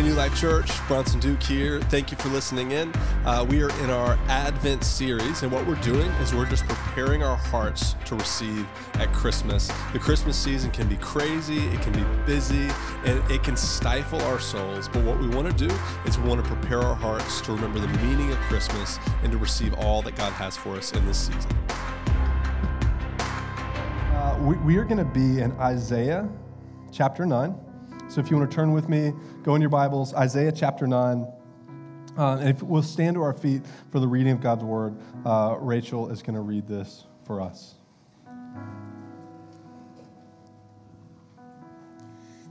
Hey, New Life Church, Bronson Duke here. Thank you for listening in. Uh, we are in our Advent series, and what we're doing is we're just preparing our hearts to receive at Christmas. The Christmas season can be crazy, it can be busy, and it can stifle our souls. But what we want to do is we want to prepare our hearts to remember the meaning of Christmas and to receive all that God has for us in this season. Uh, we, we are going to be in Isaiah chapter 9. So if you want to turn with me, go in your Bibles, Isaiah chapter 9. Uh, and if we'll stand to our feet for the reading of God's word, uh, Rachel is going to read this for us.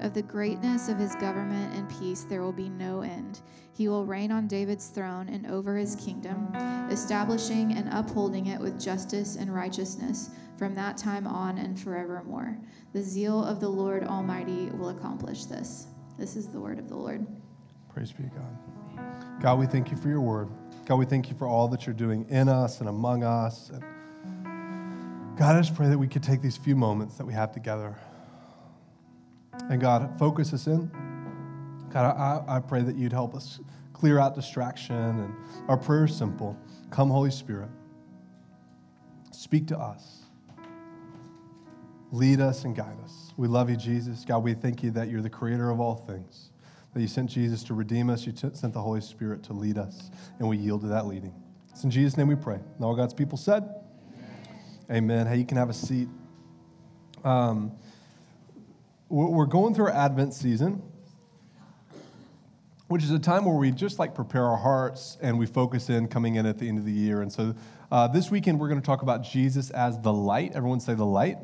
Of the greatness of his government and peace there will be no end. He will reign on David's throne and over his kingdom, establishing and upholding it with justice and righteousness from that time on and forevermore. The zeal of the Lord Almighty will accomplish this. This is the word of the Lord. Praise be to God. God, we thank you for your word. God, we thank you for all that you're doing in us and among us. And God, I just pray that we could take these few moments that we have together and God, focus us in. God, I, I pray that you'd help us clear out distraction. And our prayer is simple Come, Holy Spirit, speak to us, lead us, and guide us. We love you, Jesus. God, we thank you that you're the creator of all things, that you sent Jesus to redeem us, you t- sent the Holy Spirit to lead us, and we yield to that leading. It's in Jesus' name we pray. And all God's people said, Amen. Amen. Hey, you can have a seat. Um, we're going through our Advent season, which is a time where we just like prepare our hearts and we focus in coming in at the end of the year. And so uh, this weekend, we're going to talk about Jesus as the light. Everyone say the light.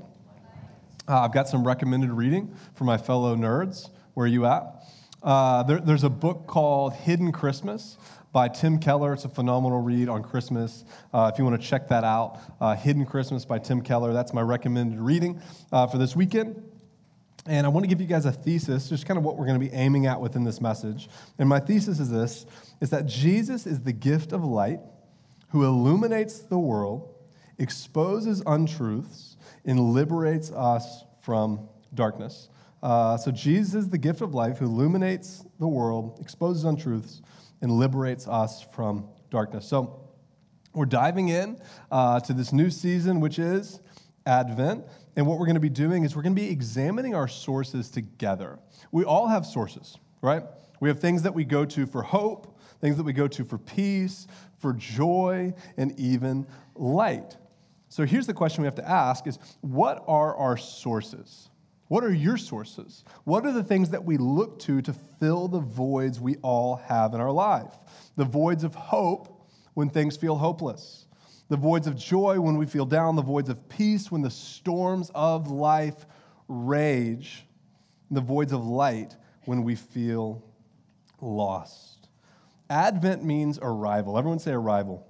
Uh, I've got some recommended reading for my fellow nerds. Where are you at? Uh, there, there's a book called Hidden Christmas by Tim Keller. It's a phenomenal read on Christmas. Uh, if you want to check that out, uh, Hidden Christmas by Tim Keller. That's my recommended reading uh, for this weekend. And I want to give you guys a thesis, just kind of what we're going to be aiming at within this message. And my thesis is this is that Jesus is the gift of light who illuminates the world, exposes untruths, and liberates us from darkness. Uh, so Jesus is the gift of life who illuminates the world, exposes untruths, and liberates us from darkness. So we're diving in uh, to this new season, which is Advent. And what we're going to be doing is we're going to be examining our sources together. We all have sources, right? We have things that we go to for hope, things that we go to for peace, for joy, and even light. So here's the question we have to ask is what are our sources? What are your sources? What are the things that we look to to fill the voids we all have in our life? The voids of hope when things feel hopeless the voids of joy when we feel down, the voids of peace when the storms of life rage, the voids of light when we feel lost. Advent means arrival. Everyone say arrival.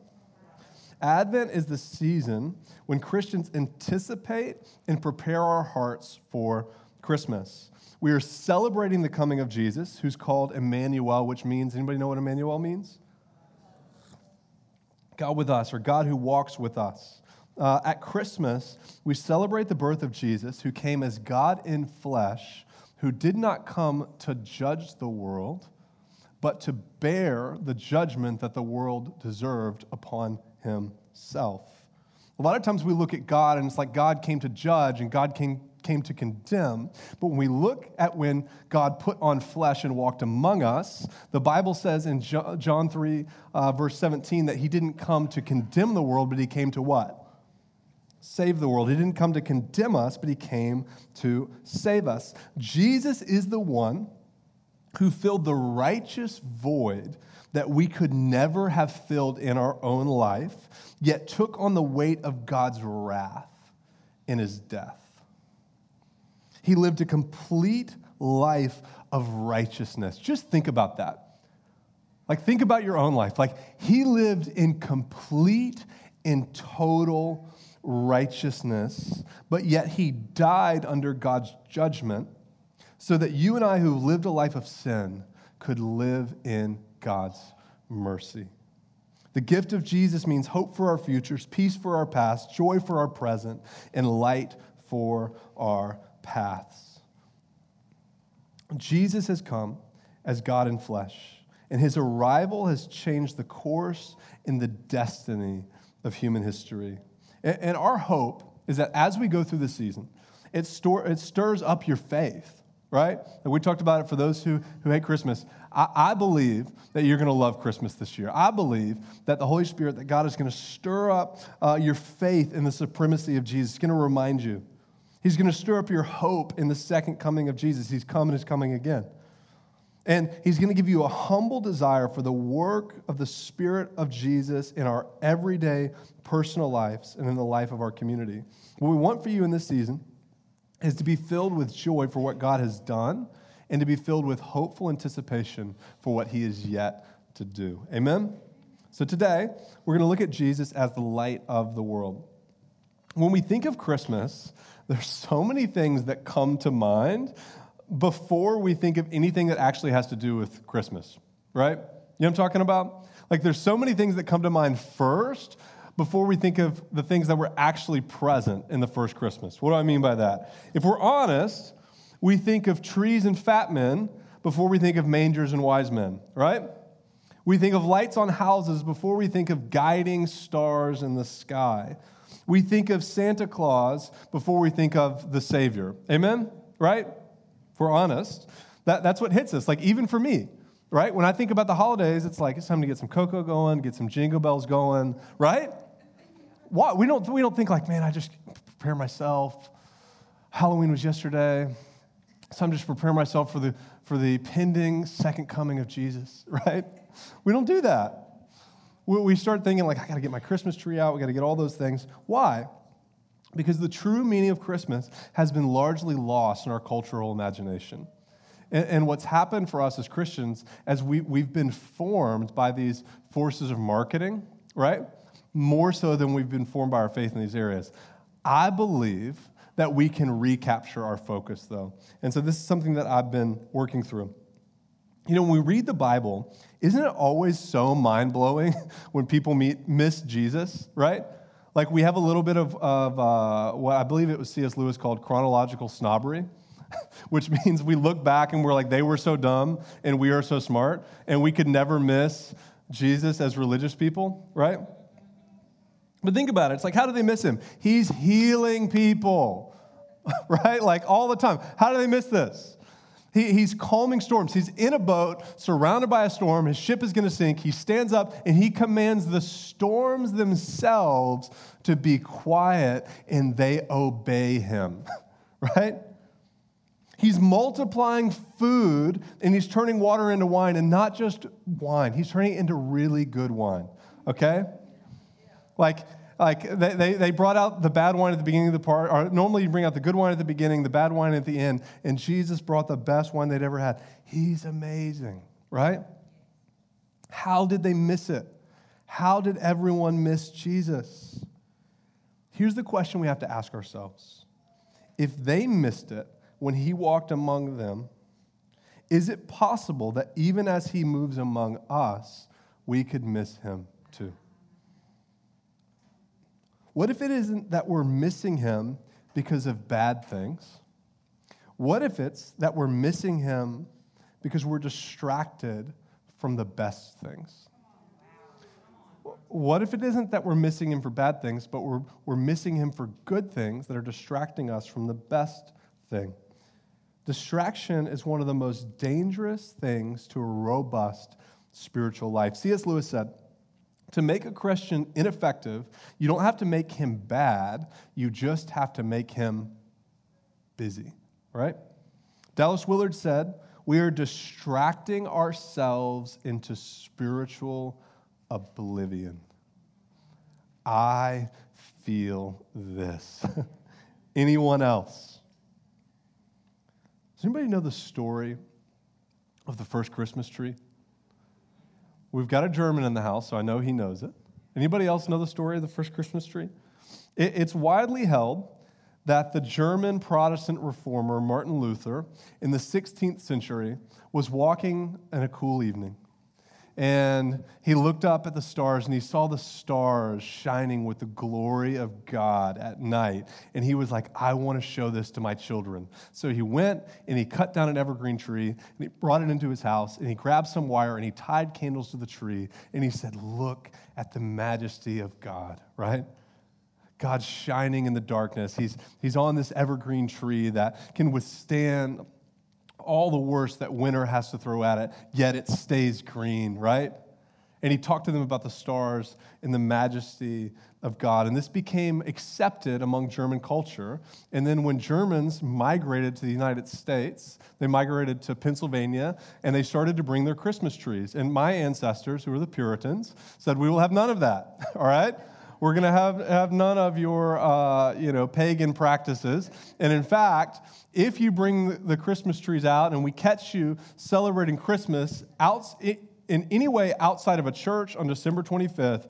Advent is the season when Christians anticipate and prepare our hearts for Christmas. We are celebrating the coming of Jesus, who's called Emmanuel, which means anybody know what Emmanuel means? God with us, or God who walks with us. Uh, at Christmas, we celebrate the birth of Jesus, who came as God in flesh, who did not come to judge the world, but to bear the judgment that the world deserved upon himself. A lot of times we look at God and it's like God came to judge and God came came to condemn. But when we look at when God put on flesh and walked among us, the Bible says in John 3, uh, verse 17, that he didn't come to condemn the world, but he came to what? Save the world. He didn't come to condemn us, but he came to save us. Jesus is the one who filled the righteous void that we could never have filled in our own life, yet took on the weight of God's wrath in his death. He lived a complete life of righteousness. Just think about that. Like, think about your own life. Like, he lived in complete and total righteousness, but yet he died under God's judgment so that you and I, who lived a life of sin, could live in God's mercy. The gift of Jesus means hope for our futures, peace for our past, joy for our present, and light for our paths. Jesus has come as God in flesh, and his arrival has changed the course and the destiny of human history. And our hope is that as we go through the season, it, store, it stirs up your faith, right? And we talked about it for those who, who hate Christmas. I, I believe that you're going to love Christmas this year. I believe that the Holy Spirit, that God is going to stir up uh, your faith in the supremacy of Jesus. He's going to remind you He's going to stir up your hope in the second coming of Jesus. He's coming, he's coming again. And he's going to give you a humble desire for the work of the Spirit of Jesus in our everyday personal lives and in the life of our community. What we want for you in this season is to be filled with joy for what God has done and to be filled with hopeful anticipation for what he is yet to do. Amen? So today, we're going to look at Jesus as the light of the world. When we think of Christmas, there's so many things that come to mind before we think of anything that actually has to do with Christmas, right? You know what I'm talking about? Like there's so many things that come to mind first before we think of the things that were actually present in the first Christmas. What do I mean by that? If we're honest, we think of trees and fat men before we think of mangers and wise men, right? We think of lights on houses before we think of guiding stars in the sky. We think of Santa Claus before we think of the Savior. Amen? Right? If we're honest, that, that's what hits us. Like, even for me, right? When I think about the holidays, it's like it's time to get some cocoa going, get some jingle bells going, right? What? We don't, we don't think like, man, I just prepare myself. Halloween was yesterday. So I'm just preparing myself for the, for the pending second coming of Jesus, right? We don't do that we start thinking, like, I got to get my Christmas tree out. We got to get all those things. Why? Because the true meaning of Christmas has been largely lost in our cultural imagination. And, and what's happened for us as Christians, as we, we've been formed by these forces of marketing, right? More so than we've been formed by our faith in these areas. I believe that we can recapture our focus, though. And so this is something that I've been working through. You know, when we read the Bible, isn't it always so mind blowing when people meet, miss Jesus, right? Like we have a little bit of, of uh, what I believe it was C.S. Lewis called chronological snobbery, which means we look back and we're like, they were so dumb and we are so smart, and we could never miss Jesus as religious people, right? But think about it. It's like, how do they miss him? He's healing people, right? Like all the time. How do they miss this? He, he's calming storms. He's in a boat surrounded by a storm. His ship is going to sink. He stands up and he commands the storms themselves to be quiet and they obey him, right? He's multiplying food and he's turning water into wine and not just wine, he's turning it into really good wine, okay? Like, like they, they, they, brought out the bad wine at the beginning of the part, or normally you bring out the good wine at the beginning, the bad wine at the end, and Jesus brought the best wine they'd ever had. He's amazing, right? How did they miss it? How did everyone miss Jesus? Here's the question we have to ask ourselves If they missed it when he walked among them, is it possible that even as he moves among us, we could miss him too? What if it isn't that we're missing him because of bad things? What if it's that we're missing him because we're distracted from the best things? What if it isn't that we're missing him for bad things, but we're, we're missing him for good things that are distracting us from the best thing? Distraction is one of the most dangerous things to a robust spiritual life. C.S. Lewis said, to make a Christian ineffective, you don't have to make him bad, you just have to make him busy, right? Dallas Willard said, we are distracting ourselves into spiritual oblivion. I feel this. Anyone else? Does anybody know the story of the first Christmas tree? We've got a German in the house, so I know he knows it. Anybody else know the story of the first Christmas tree? it's widely held that the German Protestant reformer Martin Luther in the 16th century was walking in a cool evening and he looked up at the stars and he saw the stars shining with the glory of God at night. And he was like, I want to show this to my children. So he went and he cut down an evergreen tree and he brought it into his house and he grabbed some wire and he tied candles to the tree and he said, Look at the majesty of God, right? God's shining in the darkness. He's, he's on this evergreen tree that can withstand all the worst that winter has to throw at it, yet it stays green, right? And he talked to them about the stars and the majesty of God. And this became accepted among German culture. And then when Germans migrated to the United States, they migrated to Pennsylvania and they started to bring their Christmas trees. And my ancestors, who were the Puritans, said, We will have none of that, all right? We're going to have, have none of your uh, you know, pagan practices. And in fact, if you bring the Christmas trees out and we catch you celebrating Christmas out, in any way outside of a church on December 25th,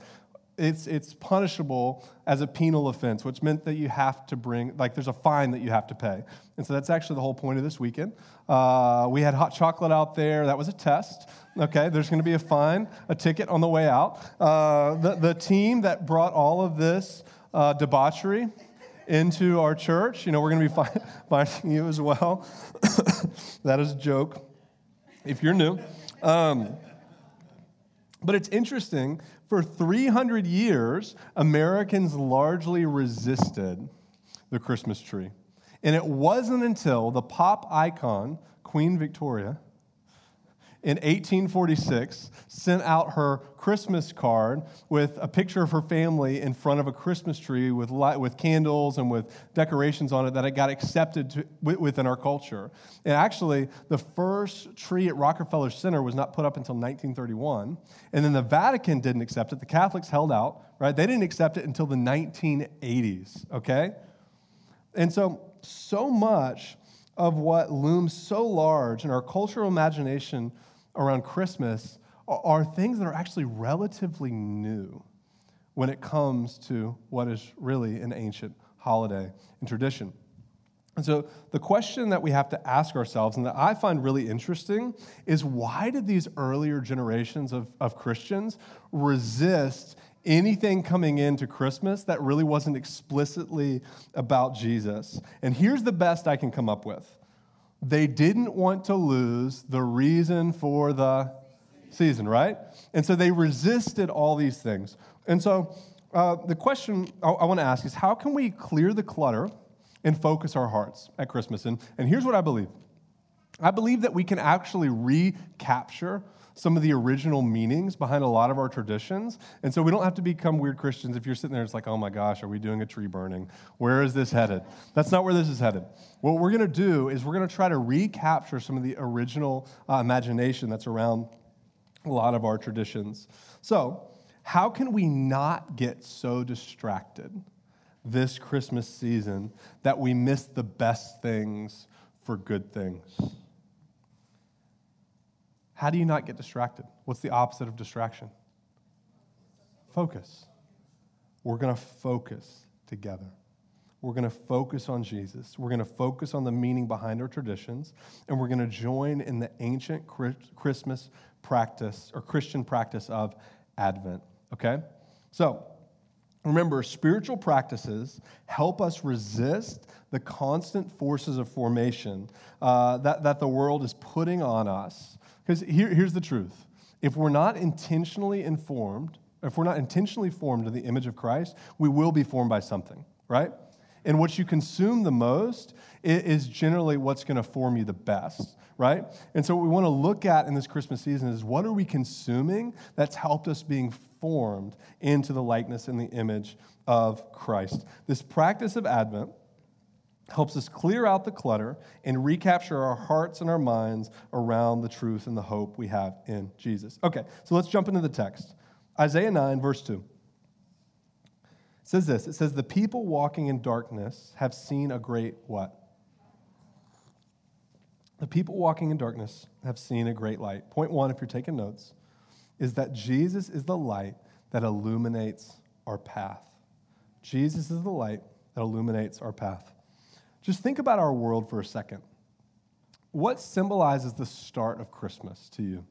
it's, it's punishable as a penal offense, which meant that you have to bring, like, there's a fine that you have to pay. And so that's actually the whole point of this weekend. Uh, we had hot chocolate out there. That was a test. Okay, there's going to be a fine, a ticket on the way out. Uh, the, the team that brought all of this uh, debauchery into our church, you know, we're going to be finding you as well. that is a joke if you're new. Um, but it's interesting for 300 years, Americans largely resisted the Christmas tree. And it wasn't until the pop icon, Queen Victoria, in 1846 sent out her Christmas card with a picture of her family in front of a Christmas tree with, light, with candles and with decorations on it that it got accepted to, within our culture. And actually, the first tree at Rockefeller Center was not put up until 1931. And then the Vatican didn't accept it. The Catholics held out, right? They didn't accept it until the 1980s, okay? And so, so much of what looms so large in our cultural imagination around Christmas are things that are actually relatively new when it comes to what is really an ancient holiday and tradition. And so, the question that we have to ask ourselves, and that I find really interesting, is why did these earlier generations of, of Christians resist anything coming into Christmas that really wasn't explicitly about Jesus? And here's the best I can come up with they didn't want to lose the reason for the season, right? And so they resisted all these things. And so uh, the question I, I want to ask is how can we clear the clutter and focus our hearts at Christmas? And, and here's what I believe I believe that we can actually recapture some of the original meanings behind a lot of our traditions. And so we don't have to become weird Christians if you're sitting there, it's like, oh my gosh, are we doing a tree burning? Where is this headed? That's not where this is headed. What we're going to do is we're going to try to recapture some of the original uh, imagination that's around a lot of our traditions. So, how can we not get so distracted this Christmas season that we miss the best things for good things? How do you not get distracted? What's the opposite of distraction? Focus. We're going to focus together. We're going to focus on Jesus. We're going to focus on the meaning behind our traditions, and we're going to join in the ancient Christmas practice or Christian practice of Advent. Okay? So, remember, spiritual practices help us resist the constant forces of formation uh, that, that the world is putting on us because here, here's the truth if we're not intentionally informed, if we're not intentionally formed in the image of Christ, we will be formed by something, right? And what you consume the most is generally what's going to form you the best, right? And so what we want to look at in this Christmas season is what are we consuming that's helped us being formed into the likeness and the image of Christ. This practice of Advent helps us clear out the clutter and recapture our hearts and our minds around the truth and the hope we have in Jesus. Okay, so let's jump into the text. Isaiah 9, verse 2. It says this it says, The people walking in darkness have seen a great what? The people walking in darkness have seen a great light. Point one, if you're taking notes, is that Jesus is the light that illuminates our path. Jesus is the light that illuminates our path. Just think about our world for a second. What symbolizes the start of Christmas to you?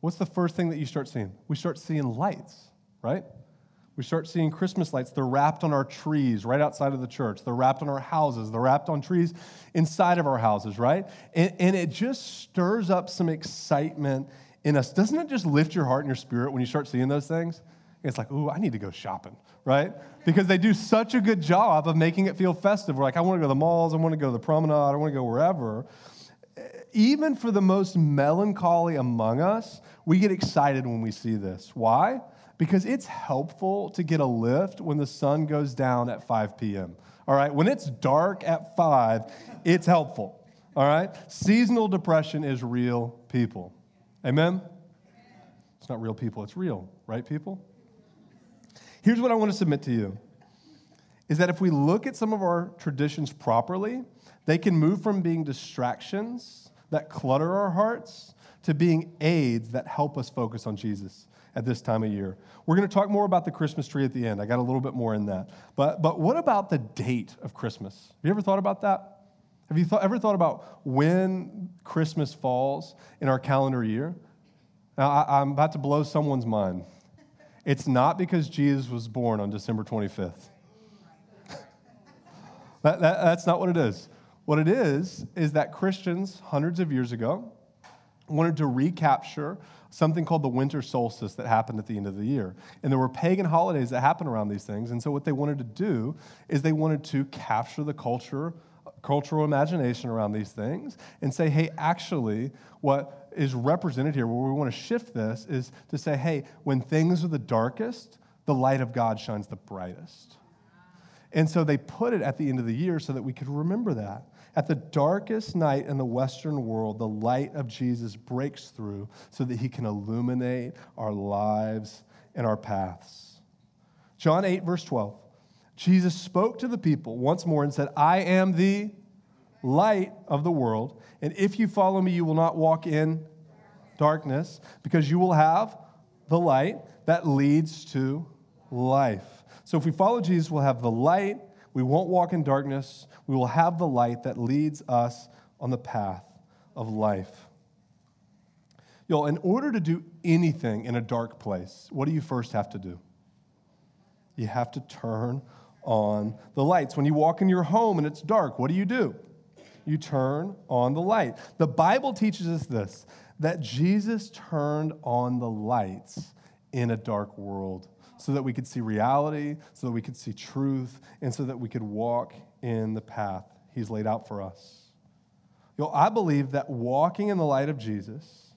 What's the first thing that you start seeing? We start seeing lights, right? We start seeing Christmas lights. They're wrapped on our trees right outside of the church. They're wrapped on our houses. They're wrapped on trees inside of our houses, right? And, and it just stirs up some excitement in us. Doesn't it just lift your heart and your spirit when you start seeing those things? It's like, ooh, I need to go shopping, right? Because they do such a good job of making it feel festive. We're like, I want to go to the malls, I want to go to the promenade, I want to go wherever. Even for the most melancholy among us, we get excited when we see this. Why? Because it's helpful to get a lift when the sun goes down at 5 p.m. All right? When it's dark at 5, it's helpful. All right? Seasonal depression is real people. Amen? It's not real people, it's real, right, people? Here's what I want to submit to you is that if we look at some of our traditions properly, they can move from being distractions that clutter our hearts to being aids that help us focus on Jesus at this time of year. We're going to talk more about the Christmas tree at the end. I got a little bit more in that. But, but what about the date of Christmas? Have you ever thought about that? Have you ever thought about when Christmas falls in our calendar year? Now, I, I'm about to blow someone's mind. It's not because Jesus was born on December 25th. that, that, that's not what it is. What it is, is that Christians hundreds of years ago wanted to recapture something called the winter solstice that happened at the end of the year. And there were pagan holidays that happened around these things. And so what they wanted to do is they wanted to capture the culture cultural imagination around these things and say, hey, actually, what is represented here, where we want to shift this, is to say, hey, when things are the darkest, the light of God shines the brightest. And so they put it at the end of the year so that we could remember that. At the darkest night in the Western world, the light of Jesus breaks through so that he can illuminate our lives and our paths. John 8, verse 12. Jesus spoke to the people once more and said, I am the light of the world. And if you follow me, you will not walk in darkness because you will have the light that leads to life. So if we follow Jesus, we'll have the light. We won't walk in darkness. We will have the light that leads us on the path of life. Y'all, in order to do anything in a dark place, what do you first have to do? You have to turn on the lights. When you walk in your home and it's dark, what do you do? You turn on the light. The Bible teaches us this that Jesus turned on the lights in a dark world so that we could see reality, so that we could see truth, and so that we could walk in the path He's laid out for us. You know, I believe that walking in the light of Jesus,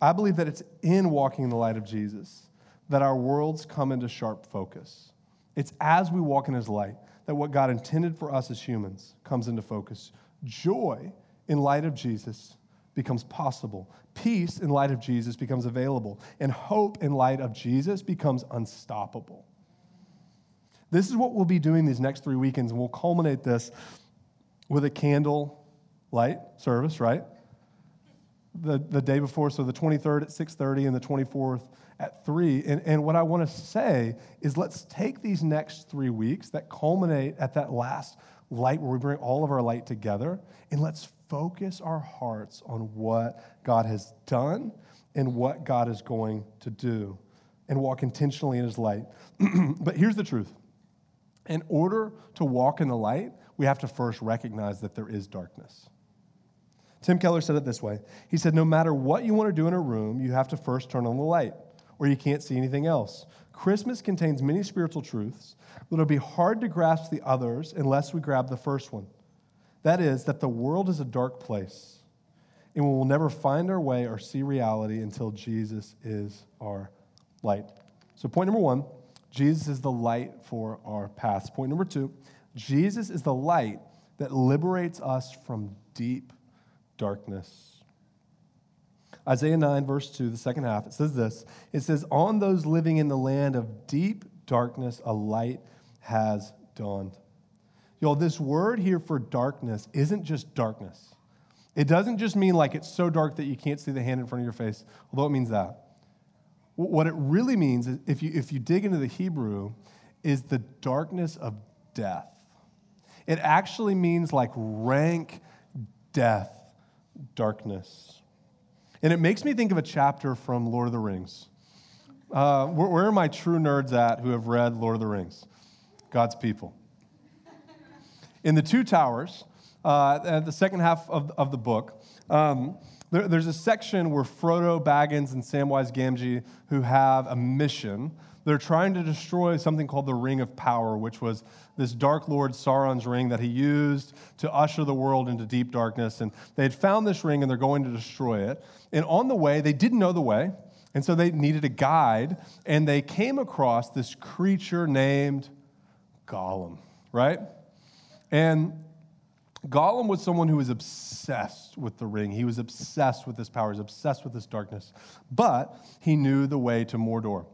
I believe that it's in walking in the light of Jesus that our worlds come into sharp focus. It's as we walk in His light that what God intended for us as humans comes into focus. Joy in light of Jesus becomes possible. Peace in light of Jesus becomes available. And hope in light of Jesus becomes unstoppable. This is what we'll be doing these next three weekends, and we'll culminate this with a candle light service, right? The, the day before, so the 23rd at 6.30 and the 24th at three. And, and what I want to say is let's take these next three weeks that culminate at that last light where we bring all of our light together and let's focus our hearts on what God has done and what God is going to do and walk intentionally in his light. but here's the truth. In order to walk in the light, we have to first recognize that there is darkness. Tim Keller said it this way. He said, No matter what you want to do in a room, you have to first turn on the light or you can't see anything else. Christmas contains many spiritual truths, but it'll be hard to grasp the others unless we grab the first one. That is, that the world is a dark place, and we will never find our way or see reality until Jesus is our light. So, point number one Jesus is the light for our paths. Point number two Jesus is the light that liberates us from deep darkness. Isaiah 9, verse 2, the second half, it says this It says, On those living in the land of deep darkness, a light has dawned. Y'all, this word here for darkness isn't just darkness. It doesn't just mean like it's so dark that you can't see the hand in front of your face, although it means that. What it really means, is, if you, if you dig into the Hebrew, is the darkness of death. It actually means like rank death, darkness. And it makes me think of a chapter from Lord of the Rings. Uh, where, where are my true nerds at who have read Lord of the Rings? God's people. In the Two Towers, uh, the second half of, of the book, um, there, there's a section where Frodo Baggins and Samwise Gamgee, who have a mission, they're trying to destroy something called the Ring of Power, which was this Dark Lord Sauron's ring that he used to usher the world into deep darkness. And they had found this ring and they're going to destroy it. And on the way, they didn't know the way. And so they needed a guide. And they came across this creature named Gollum, right? And Gollum was someone who was obsessed with the ring. He was obsessed with this his powers, obsessed with this darkness. But he knew the way to Mordor.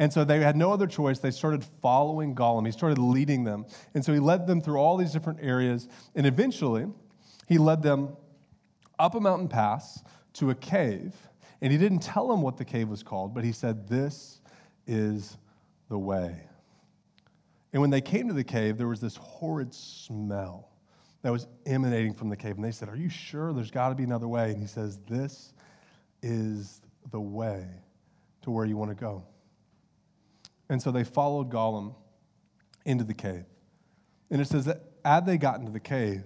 And so they had no other choice. They started following Gollum. He started leading them. And so he led them through all these different areas. And eventually, he led them up a mountain pass to a cave. And he didn't tell them what the cave was called, but he said, This is the way. And when they came to the cave, there was this horrid smell that was emanating from the cave. And they said, Are you sure there's got to be another way? And he says, This is the way to where you want to go. And so they followed Gollum into the cave. And it says that as they got into the cave,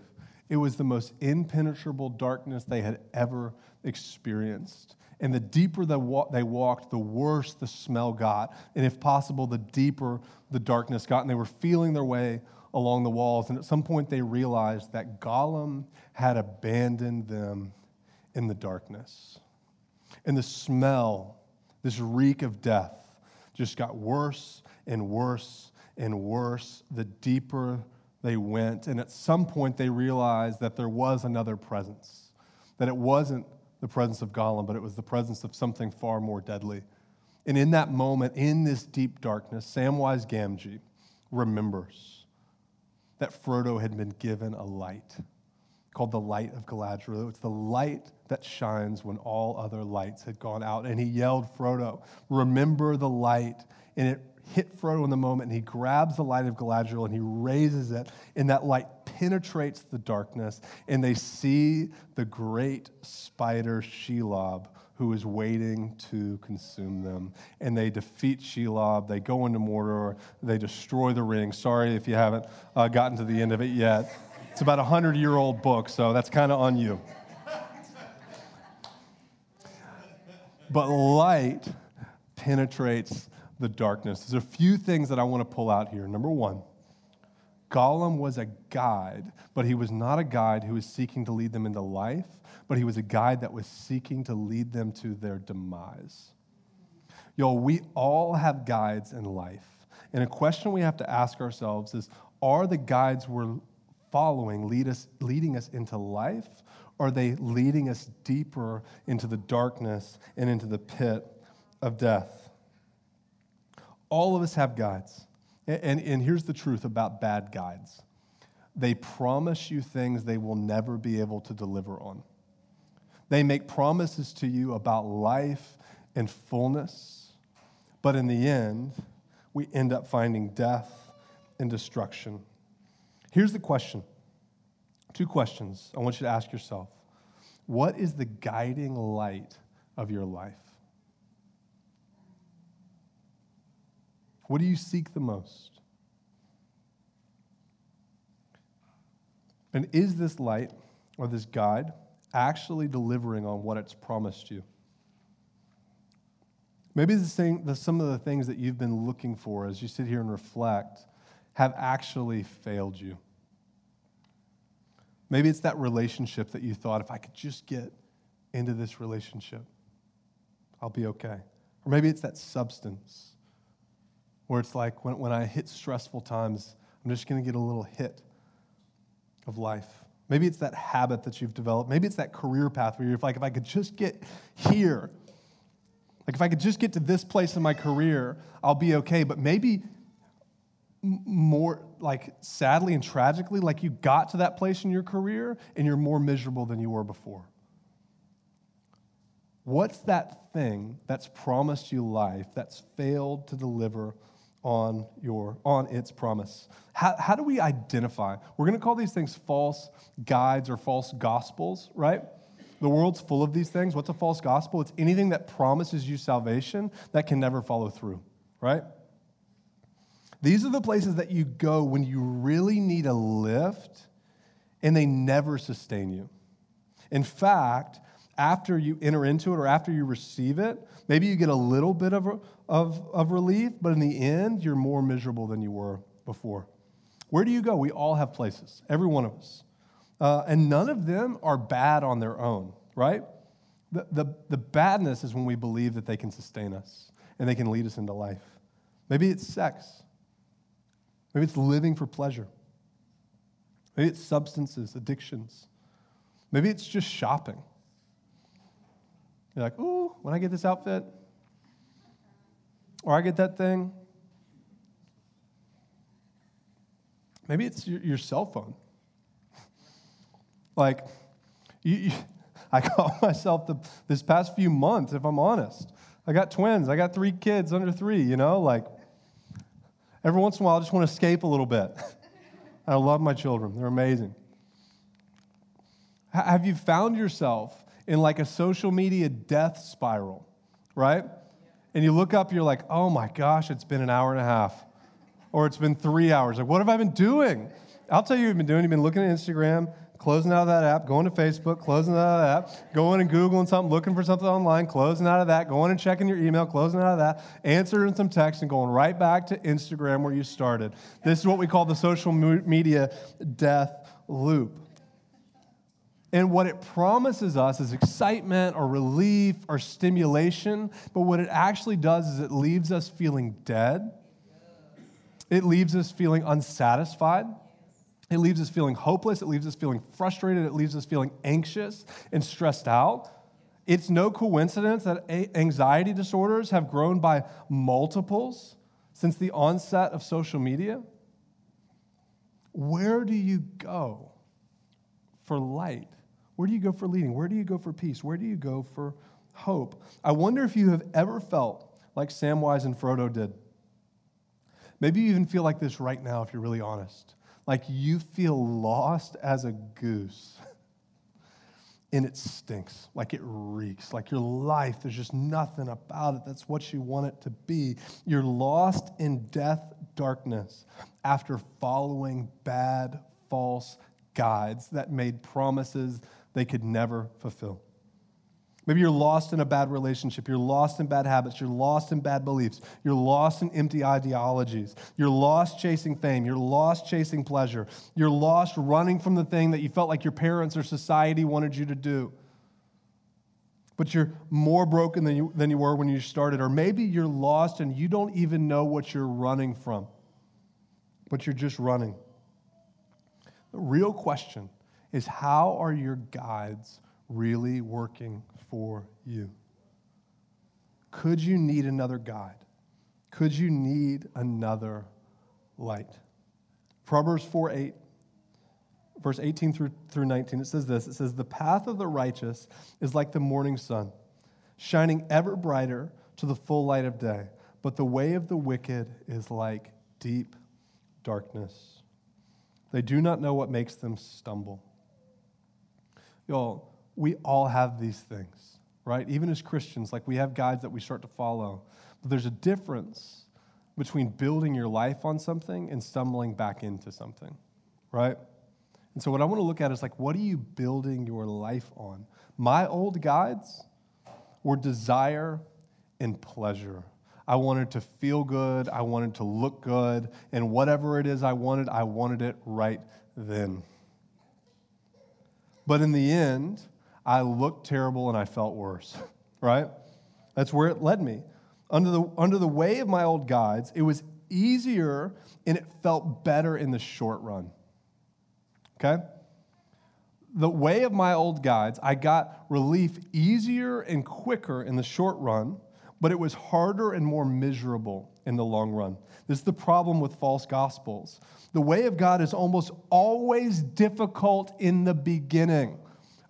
it was the most impenetrable darkness they had ever experienced. And the deeper they, walked, the worse the smell got. And if possible, the deeper the darkness got. And they were feeling their way along the walls. And at some point, they realized that Gollum had abandoned them in the darkness. And the smell, this reek of death, just got worse and worse and worse the deeper they went. And at some point, they realized that there was another presence, that it wasn't the presence of Gollum, but it was the presence of something far more deadly. And in that moment, in this deep darkness, Samwise Gamgee remembers that Frodo had been given a light called the light of Galadriel. It's the light that shines when all other lights had gone out. And he yelled, Frodo, remember the light. And it hit Frodo in the moment, and he grabs the light of Galadriel and he raises it, and that light penetrates the darkness, and they see the great spider Shelob who is waiting to consume them. And they defeat Shelob. They go into Mordor. They destroy the ring. Sorry if you haven't uh, gotten to the end of it yet. It's about a hundred year old book, so that's kind of on you. But light penetrates the darkness. There's a few things that I want to pull out here. Number one, Gollum was a guide, but he was not a guide who was seeking to lead them into life, but he was a guide that was seeking to lead them to their demise. Yo, we all have guides in life. And a question we have to ask ourselves is are the guides we're following lead us, leading us into life? Are they leading us deeper into the darkness and into the pit of death? All of us have guides. And, and, and here's the truth about bad guides they promise you things they will never be able to deliver on. They make promises to you about life and fullness, but in the end, we end up finding death and destruction. Here's the question two questions I want you to ask yourself What is the guiding light of your life? What do you seek the most? And is this light or this guide actually delivering on what it's promised you? Maybe the same, the, some of the things that you've been looking for as you sit here and reflect have actually failed you. Maybe it's that relationship that you thought, if I could just get into this relationship, I'll be okay. Or maybe it's that substance. where it's like when, when I hit stressful times, I'm just going to get a little hit of life. Maybe it's that habit that you've developed. Maybe it's that career path where you're like, if I could just get here, like if I could just get to this place in my career, I'll be okay. But maybe more like sadly and tragically, like you got to that place in your career and you're more miserable than you were before. What's that thing that's promised you life that's failed to deliver on your on its promise? How, how do we identify? We're going to call these things false guides or false gospels, right? The world's full of these things. What's a false gospel? It's anything that promises you salvation that can never follow through, right? These are the places that you go when you really need a lift and they never sustain you. In fact, after you enter into it or after you receive it, maybe you get a little bit of, of, of relief, but in the end, you're more miserable than you were before. Where do you go? We all have places, every one of us. Uh, and none of them are bad on their own, right? The, the, the badness is when we believe that they can sustain us and they can lead us into life. Maybe it's sex. Maybe it's living for pleasure. Maybe it's substances, addictions. Maybe it's just shopping. You're like, ooh, when I get this outfit, or I get that thing. Maybe it's your, your cell phone. like, you, you, I call myself the, this past few months, if I'm honest. I got twins. I got three kids under three, you know, like Every once in a while, I just want to escape a little bit. I love my children, they're amazing. Have you found yourself in like a social media death spiral, right? And you look up, you're like, oh my gosh, it's been an hour and a half, or it's been three hours. Like, what have I been doing? I'll tell you, what you've been doing. You've been looking at Instagram, closing out of that app, going to Facebook, closing out of that, going and Googling something, looking for something online, closing out of that, going and checking your email, closing out of that, answering some text, and going right back to Instagram where you started. This is what we call the social media death loop. And what it promises us is excitement or relief or stimulation, but what it actually does is it leaves us feeling dead. It leaves us feeling unsatisfied. It leaves us feeling hopeless. It leaves us feeling frustrated. It leaves us feeling anxious and stressed out. It's no coincidence that anxiety disorders have grown by multiples since the onset of social media. Where do you go for light? Where do you go for leading? Where do you go for peace? Where do you go for hope? I wonder if you have ever felt like Samwise and Frodo did. Maybe you even feel like this right now if you're really honest like you feel lost as a goose and it stinks, like it reeks, like your life, there's just nothing about it that's what you want it to be. You're lost in death darkness after following bad, false guides that made promises they could never fulfill. Maybe you're lost in a bad relationship. You're lost in bad habits. You're lost in bad beliefs. You're lost in empty ideologies. You're lost chasing fame. You're lost chasing pleasure. You're lost running from the thing that you felt like your parents or society wanted you to do. But you're more broken than you, than you were when you started. Or maybe you're lost and you don't even know what you're running from, but you're just running. The real question is how are your guides really working for you? Could you need another guide? Could you need another light? Proverbs 4 8, verse 18 through, through 19, it says this It says, The path of the righteous is like the morning sun, shining ever brighter to the full light of day. But the way of the wicked is like deep darkness. They do not know what makes them stumble. Y'all, we all have these things, right? Even as Christians, like we have guides that we start to follow. But there's a difference between building your life on something and stumbling back into something, right? And so, what I want to look at is like, what are you building your life on? My old guides were desire and pleasure. I wanted to feel good, I wanted to look good, and whatever it is I wanted, I wanted it right then. But in the end, I looked terrible and I felt worse, right? That's where it led me. Under the, under the way of my old guides, it was easier and it felt better in the short run. Okay? The way of my old guides, I got relief easier and quicker in the short run, but it was harder and more miserable in the long run. This is the problem with false gospels. The way of God is almost always difficult in the beginning.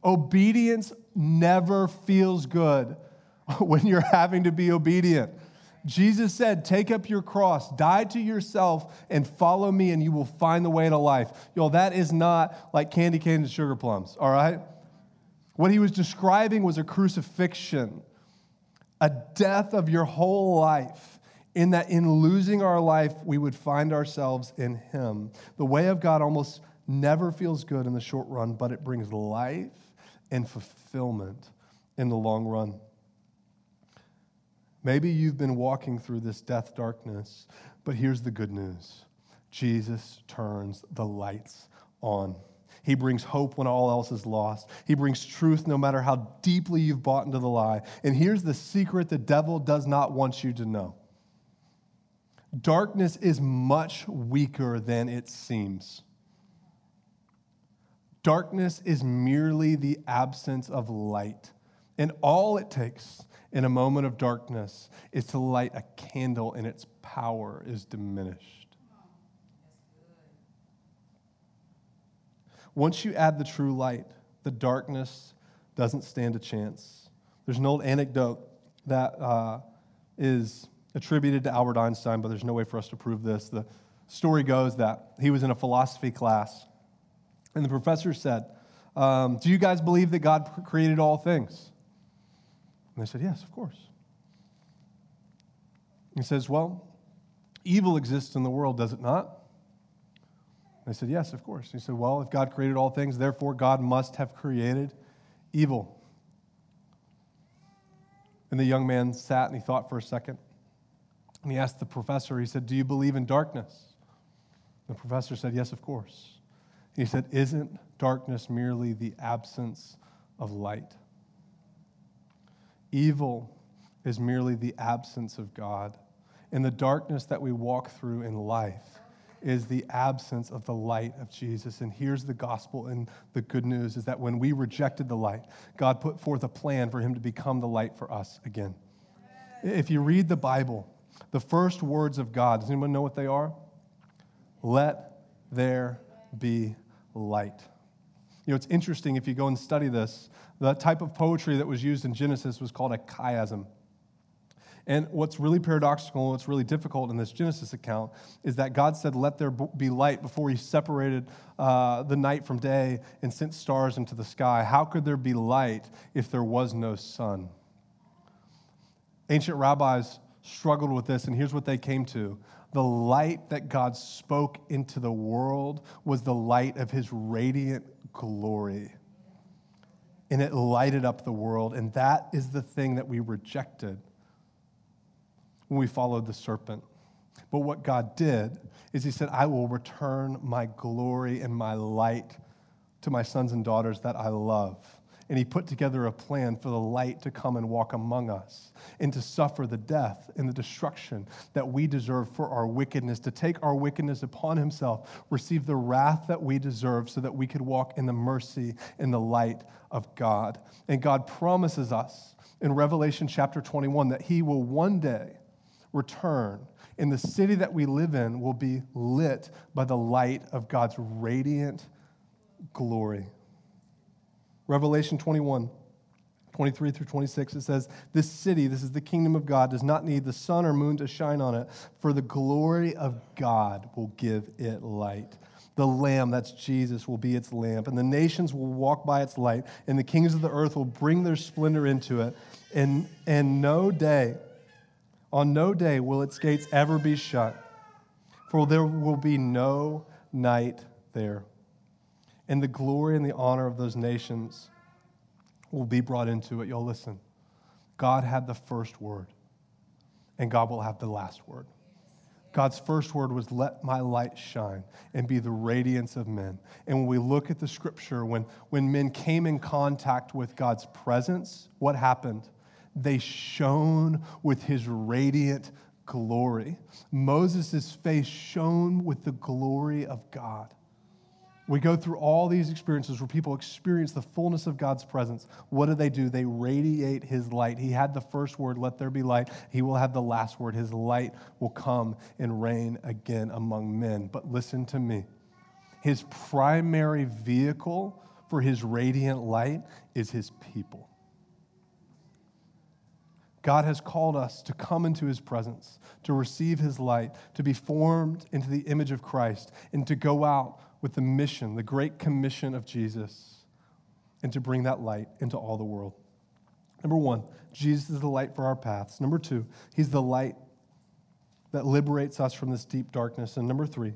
Obedience never feels good when you're having to be obedient. Jesus said, Take up your cross, die to yourself, and follow me, and you will find the way to life. Yo, that is not like candy canes and sugar plums, all right? What he was describing was a crucifixion, a death of your whole life, in that in losing our life, we would find ourselves in him. The way of God almost never feels good in the short run, but it brings life and fulfillment in the long run. Maybe you've been walking through this death darkness, but here's the good news Jesus turns the lights on. He brings hope when all else is lost. He brings truth no matter how deeply you've bought into the lie. And here's the secret the devil does not want you to know darkness is much weaker than it seems. Darkness is merely the absence of light. And all it takes in a moment of darkness is to light a candle and its power is diminished. Once you add the true light, the darkness doesn't stand a chance. There's an old anecdote that uh, is attributed to Albert Einstein, but there's no way for us to prove this. The story goes that he was in a philosophy class, and the professor said, um, Do you guys believe that God created all things? And they said, Yes, of course. He says, Well, evil exists in the world, does it not? They said, Yes, of course. He said, Well, if God created all things, therefore God must have created evil. And the young man sat and he thought for a second. And he asked the professor, he said, Do you believe in darkness? The professor said, Yes, of course. He said, Isn't darkness merely the absence of light? Evil is merely the absence of God. And the darkness that we walk through in life is the absence of the light of Jesus. And here's the gospel and the good news is that when we rejected the light, God put forth a plan for him to become the light for us again. If you read the Bible, the first words of God, does anyone know what they are? Let there be light. You know, it's interesting if you go and study this, the type of poetry that was used in Genesis was called a chiasm. And what's really paradoxical, and what's really difficult in this Genesis account is that God said, Let there be light before He separated uh, the night from day and sent stars into the sky. How could there be light if there was no sun? Ancient rabbis struggled with this, and here's what they came to the light that God spoke into the world was the light of His radiant glory and it lighted up the world. And that is the thing that we rejected when we followed the serpent. But what God did is He said, I will return my glory and my light to my sons and daughters that I love and he put together a plan for the light to come and walk among us and to suffer the death and the destruction that we deserve for our wickedness, to take our wickedness upon himself, receive the wrath that we deserve so that we could walk in the mercy and the light of God. And God promises us in Revelation chapter 21 that he will one day return and the city that we live in will be lit by the light of God's radiant glory. Revelation 21, 23 through 26, it says, This city, this is the kingdom of God, does not need the sun or moon to shine on it, for the glory of God will give it light. The Lamb, that's Jesus, will be its lamp, and the nations will walk by its light, and the kings of the earth will bring their splendor into it. And, and no day, on no day will its gates ever be shut, for there will be no night there and the glory and the honor of those nations will be brought into it. You'll listen. God had the first word, and God will have the last word. God's first word was, Let my light shine and be the radiance of men. And when we look at the scripture, when, when men came in contact with God's presence, what happened? They shone with his radiant glory. Moses' face shone with the glory of God. We go through all these experiences where people experience the fullness of God's presence. What do they do? They radiate his light. He had the first word, let there be light. He will have the last word. His light will come and reign again among men. But listen to me. His primary vehicle for his radiant light is his people. God has called us to come into his presence, to receive his light, to be formed into the image of Christ, and to go out with the mission, the great commission of Jesus, and to bring that light into all the world. Number one, Jesus is the light for our paths. Number two, he's the light that liberates us from this deep darkness. And number three,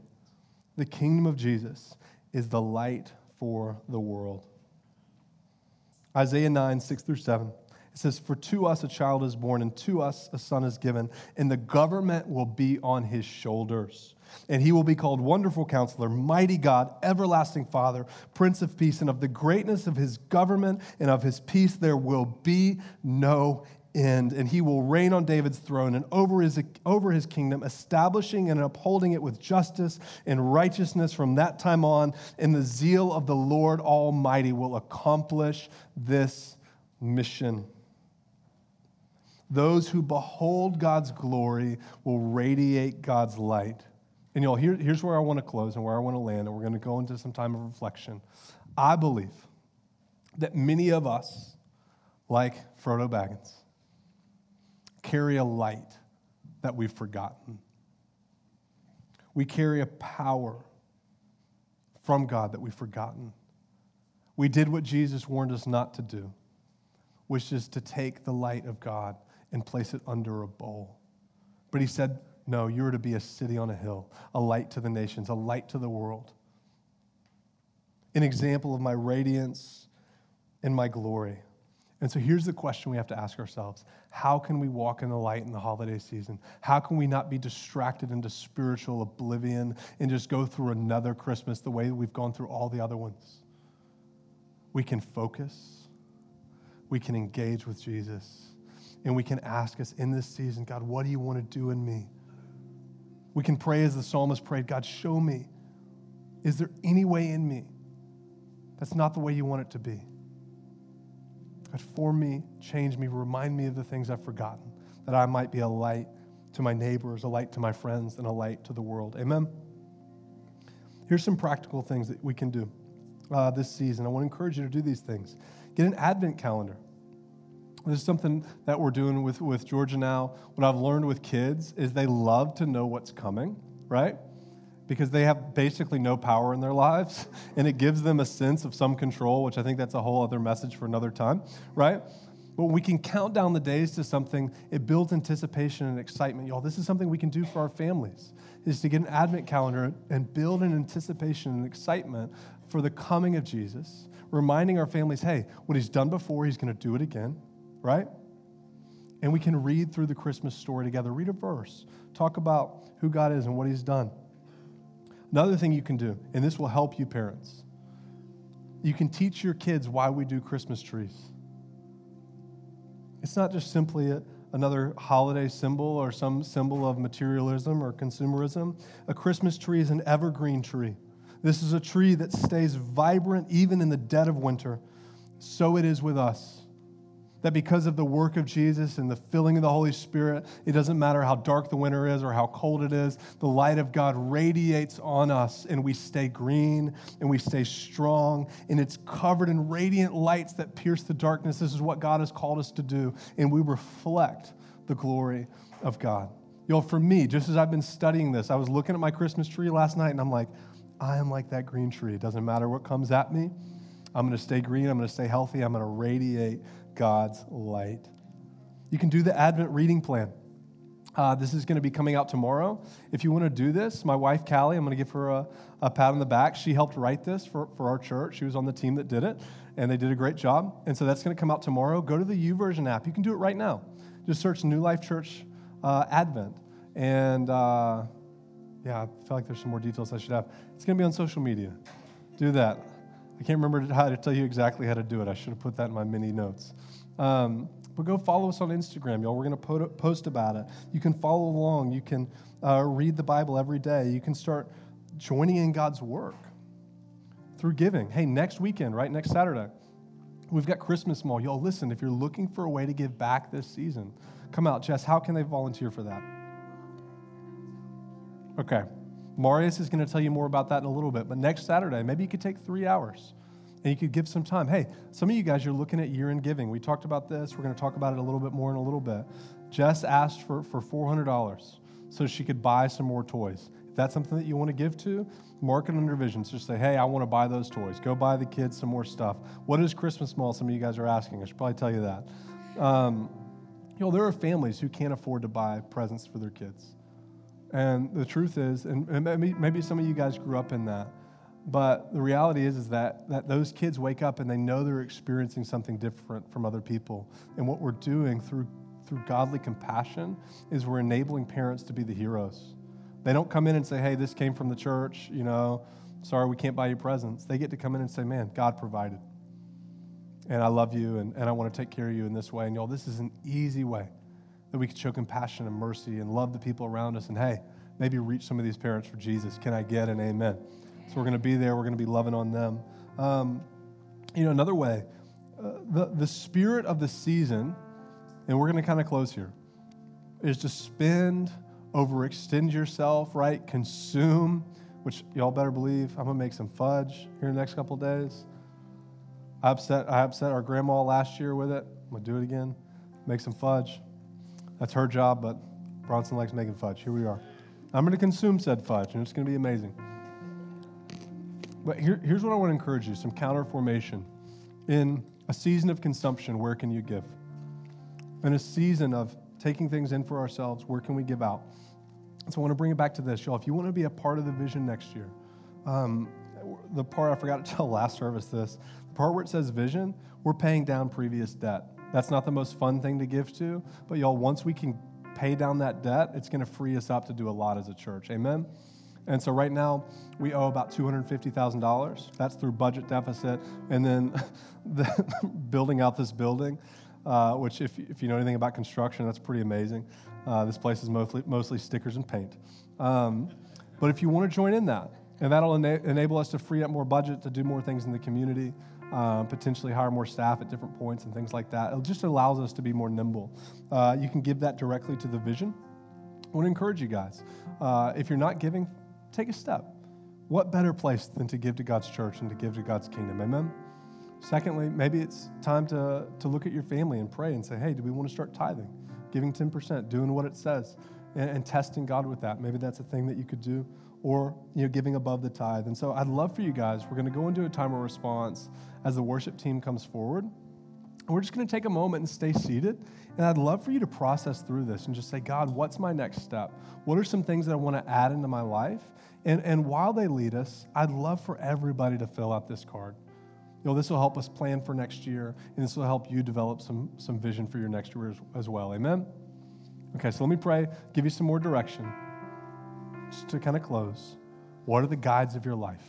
the kingdom of Jesus is the light for the world. Isaiah 9, 6 through 7. It says, For to us a child is born, and to us a son is given, and the government will be on his shoulders. And he will be called Wonderful Counselor, Mighty God, Everlasting Father, Prince of Peace. And of the greatness of his government and of his peace there will be no end. And he will reign on David's throne and over his, over his kingdom, establishing and upholding it with justice and righteousness from that time on. And the zeal of the Lord Almighty will accomplish this mission. Those who behold God's glory will radiate God's light. And y'all, here, here's where I want to close and where I want to land, and we're going to go into some time of reflection. I believe that many of us, like Frodo Baggins, carry a light that we've forgotten. We carry a power from God that we've forgotten. We did what Jesus warned us not to do, which is to take the light of God and place it under a bowl. But he said, No, you are to be a city on a hill, a light to the nations, a light to the world. An example of my radiance and my glory. And so here's the question we have to ask ourselves How can we walk in the light in the holiday season? How can we not be distracted into spiritual oblivion and just go through another Christmas the way we've gone through all the other ones? We can focus, we can engage with Jesus and we can ask us in this season, God, what do you want to do in me? We can pray as the psalmist prayed, God, show me. Is there any way in me that's not the way you want it to be? God, form me, change me, remind me of the things I've forgotten, that I might be a light to my neighbors, a light to my friends, and a light to the world. Amen? Here's some practical things that we can do uh, this season. I want to encourage you to do these things. Get an Advent calendar. This is something that we're doing with, with Georgia now. What I've learned with kids is they love to know what's coming, right? Because they have basically no power in their lives, and it gives them a sense of some control, which I think that's a whole other message for another time, right? But we can count down the days to something, it builds anticipation and excitement. Y'all, this is something we can do for our families, is to get an advent calendar and build an anticipation and excitement for the coming of Jesus, reminding our families, hey, what he's done before, he's going to do it again right? And we can read through the Christmas story together. Read a verse, talk about who God is and what He's done. Another thing you can do, and this will help you, parents, you can teach your kids why we do Christmas trees. It's not just simply a, another holiday symbol or some symbol of materialism or consumerism. A Christmas tree is an evergreen tree. This is a tree that stays vibrant even in the dead of winter. So it is with us. That because of the work of Jesus and the filling of the Holy Spirit, it doesn't matter how dark the winter is or how cold it is, the light of God radiates on us and we stay green and we stay strong and it's covered in radiant lights that pierce the darkness. This is what God has called us to do and we reflect the glory of God. You know, for me, just as I've been studying this, I was looking at my Christmas tree last night and I'm like, I am like that green tree. It doesn't matter what comes at me. I'm going to stay green. I'm going to stay healthy. I'm going to radiate God's light. You can do the Advent reading plan. Uh, this is going to be coming out tomorrow. If you want to do this, my wife, Callie, I'm going to give her a, a pat on the back. She helped write this for, for our church. She was on the team that did it, and they did a great job. And so that's going to come out tomorrow. Go to the YouVersion app. You can do it right now. Just search New Life Church uh, Advent. And uh, yeah, I feel like there's some more details I should have. It's going to be on social media. Do that. I can't remember how to tell you exactly how to do it. I should have put that in my mini notes. Um, but go follow us on Instagram, y'all. We're going to post about it. You can follow along. You can uh, read the Bible every day. You can start joining in God's work through giving. Hey, next weekend, right? Next Saturday, we've got Christmas Mall. Y'all, listen, if you're looking for a way to give back this season, come out. Jess, how can they volunteer for that? Okay. Marius is going to tell you more about that in a little bit, but next Saturday, maybe you could take three hours and you could give some time. Hey, some of you guys, you're looking at year end giving. We talked about this. We're going to talk about it a little bit more in a little bit. Jess asked for, for $400 so she could buy some more toys. If that's something that you want to give to, mark it under visions. Just say, hey, I want to buy those toys. Go buy the kids some more stuff. What is Christmas Mall? Some of you guys are asking. I should probably tell you that. Um, you know, there are families who can't afford to buy presents for their kids. And the truth is, and maybe, maybe some of you guys grew up in that, but the reality is, is that, that those kids wake up and they know they're experiencing something different from other people. And what we're doing through, through godly compassion is we're enabling parents to be the heroes. They don't come in and say, hey, this came from the church, you know, sorry, we can't buy you presents. They get to come in and say, man, God provided. And I love you and, and I want to take care of you in this way. And y'all, this is an easy way that we can show compassion and mercy and love the people around us. And hey, maybe reach some of these parents for Jesus. Can I get an amen? So we're going to be there. We're going to be loving on them. Um, you know, another way, uh, the, the spirit of the season, and we're going to kind of close here, is to spend, overextend yourself, right? Consume, which y'all better believe I'm going to make some fudge here in the next couple days. I upset, I upset our grandma last year with it. I'm going to do it again. Make some fudge. That's her job, but Bronson likes making fudge. Here we are. I'm going to consume said fudge, and it's going to be amazing. But here, here's what I want to encourage you some counter formation. In a season of consumption, where can you give? In a season of taking things in for ourselves, where can we give out? So I want to bring it back to this, y'all. If you want to be a part of the vision next year, um, the part I forgot to tell last service this, the part where it says vision, we're paying down previous debt. That's not the most fun thing to give to, but y'all, once we can pay down that debt, it's going to free us up to do a lot as a church. Amen? And so right now, we owe about $250,000. That's through budget deficit and then the, building out this building, uh, which, if, if you know anything about construction, that's pretty amazing. Uh, this place is mostly, mostly stickers and paint. Um, but if you want to join in that, and that'll ena- enable us to free up more budget to do more things in the community, uh, potentially hire more staff at different points and things like that. It just allows us to be more nimble. Uh, you can give that directly to the vision. I want to encourage you guys. Uh, if you're not giving, take a step. What better place than to give to God's church and to give to God's kingdom? Amen. Secondly, maybe it's time to, to look at your family and pray and say, hey, do we want to start tithing? Giving 10%, doing what it says, and, and testing God with that. Maybe that's a thing that you could do or you know giving above the tithe. And so I'd love for you guys. We're going to go into a time of response as the worship team comes forward. We're just going to take a moment and stay seated. And I'd love for you to process through this and just say, God, what's my next step? What are some things that I want to add into my life? And, and while they lead us, I'd love for everybody to fill out this card. You know, this will help us plan for next year, and this will help you develop some, some vision for your next year as, as well. Amen? Okay, so let me pray, give you some more direction just to kind of close, what are the guides of your life?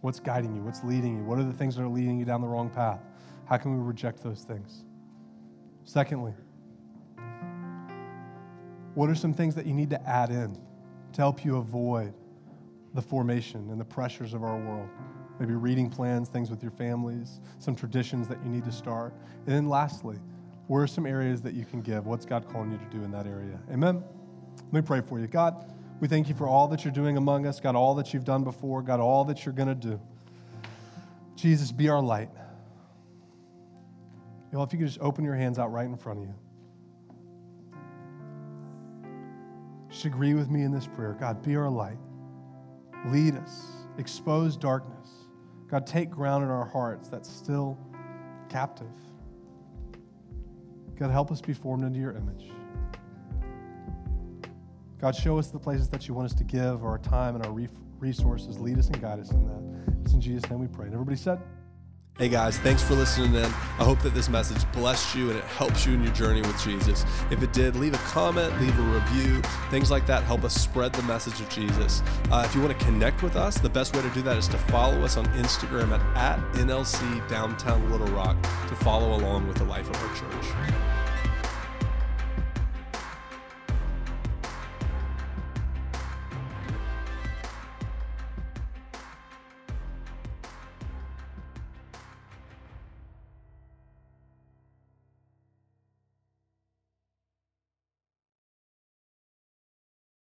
What's guiding you? What's leading you? What are the things that are leading you down the wrong path? How can we reject those things? Secondly, what are some things that you need to add in to help you avoid the formation and the pressures of our world? Maybe reading plans, things with your families, some traditions that you need to start. And then lastly, where are some areas that you can give? What's God calling you to do in that area? Amen. Let me pray for you. God, we thank you for all that you're doing among us. God, all that you've done before. God, all that you're going to do. Jesus, be our light. Know, if you could just open your hands out right in front of you. Just agree with me in this prayer. God, be our light. Lead us. Expose darkness. God, take ground in our hearts that's still captive. God, help us be formed into your image. God, show us the places that you want us to give our time and our resources. Lead us and guide us in that. It's in Jesus' name we pray. And everybody said, Hey guys, thanks for listening in. I hope that this message blessed you and it helps you in your journey with Jesus. If it did, leave a comment, leave a review. Things like that help us spread the message of Jesus. Uh, if you want to connect with us, the best way to do that is to follow us on Instagram at, at NLC Downtown Little Rock to follow along with the life of our church.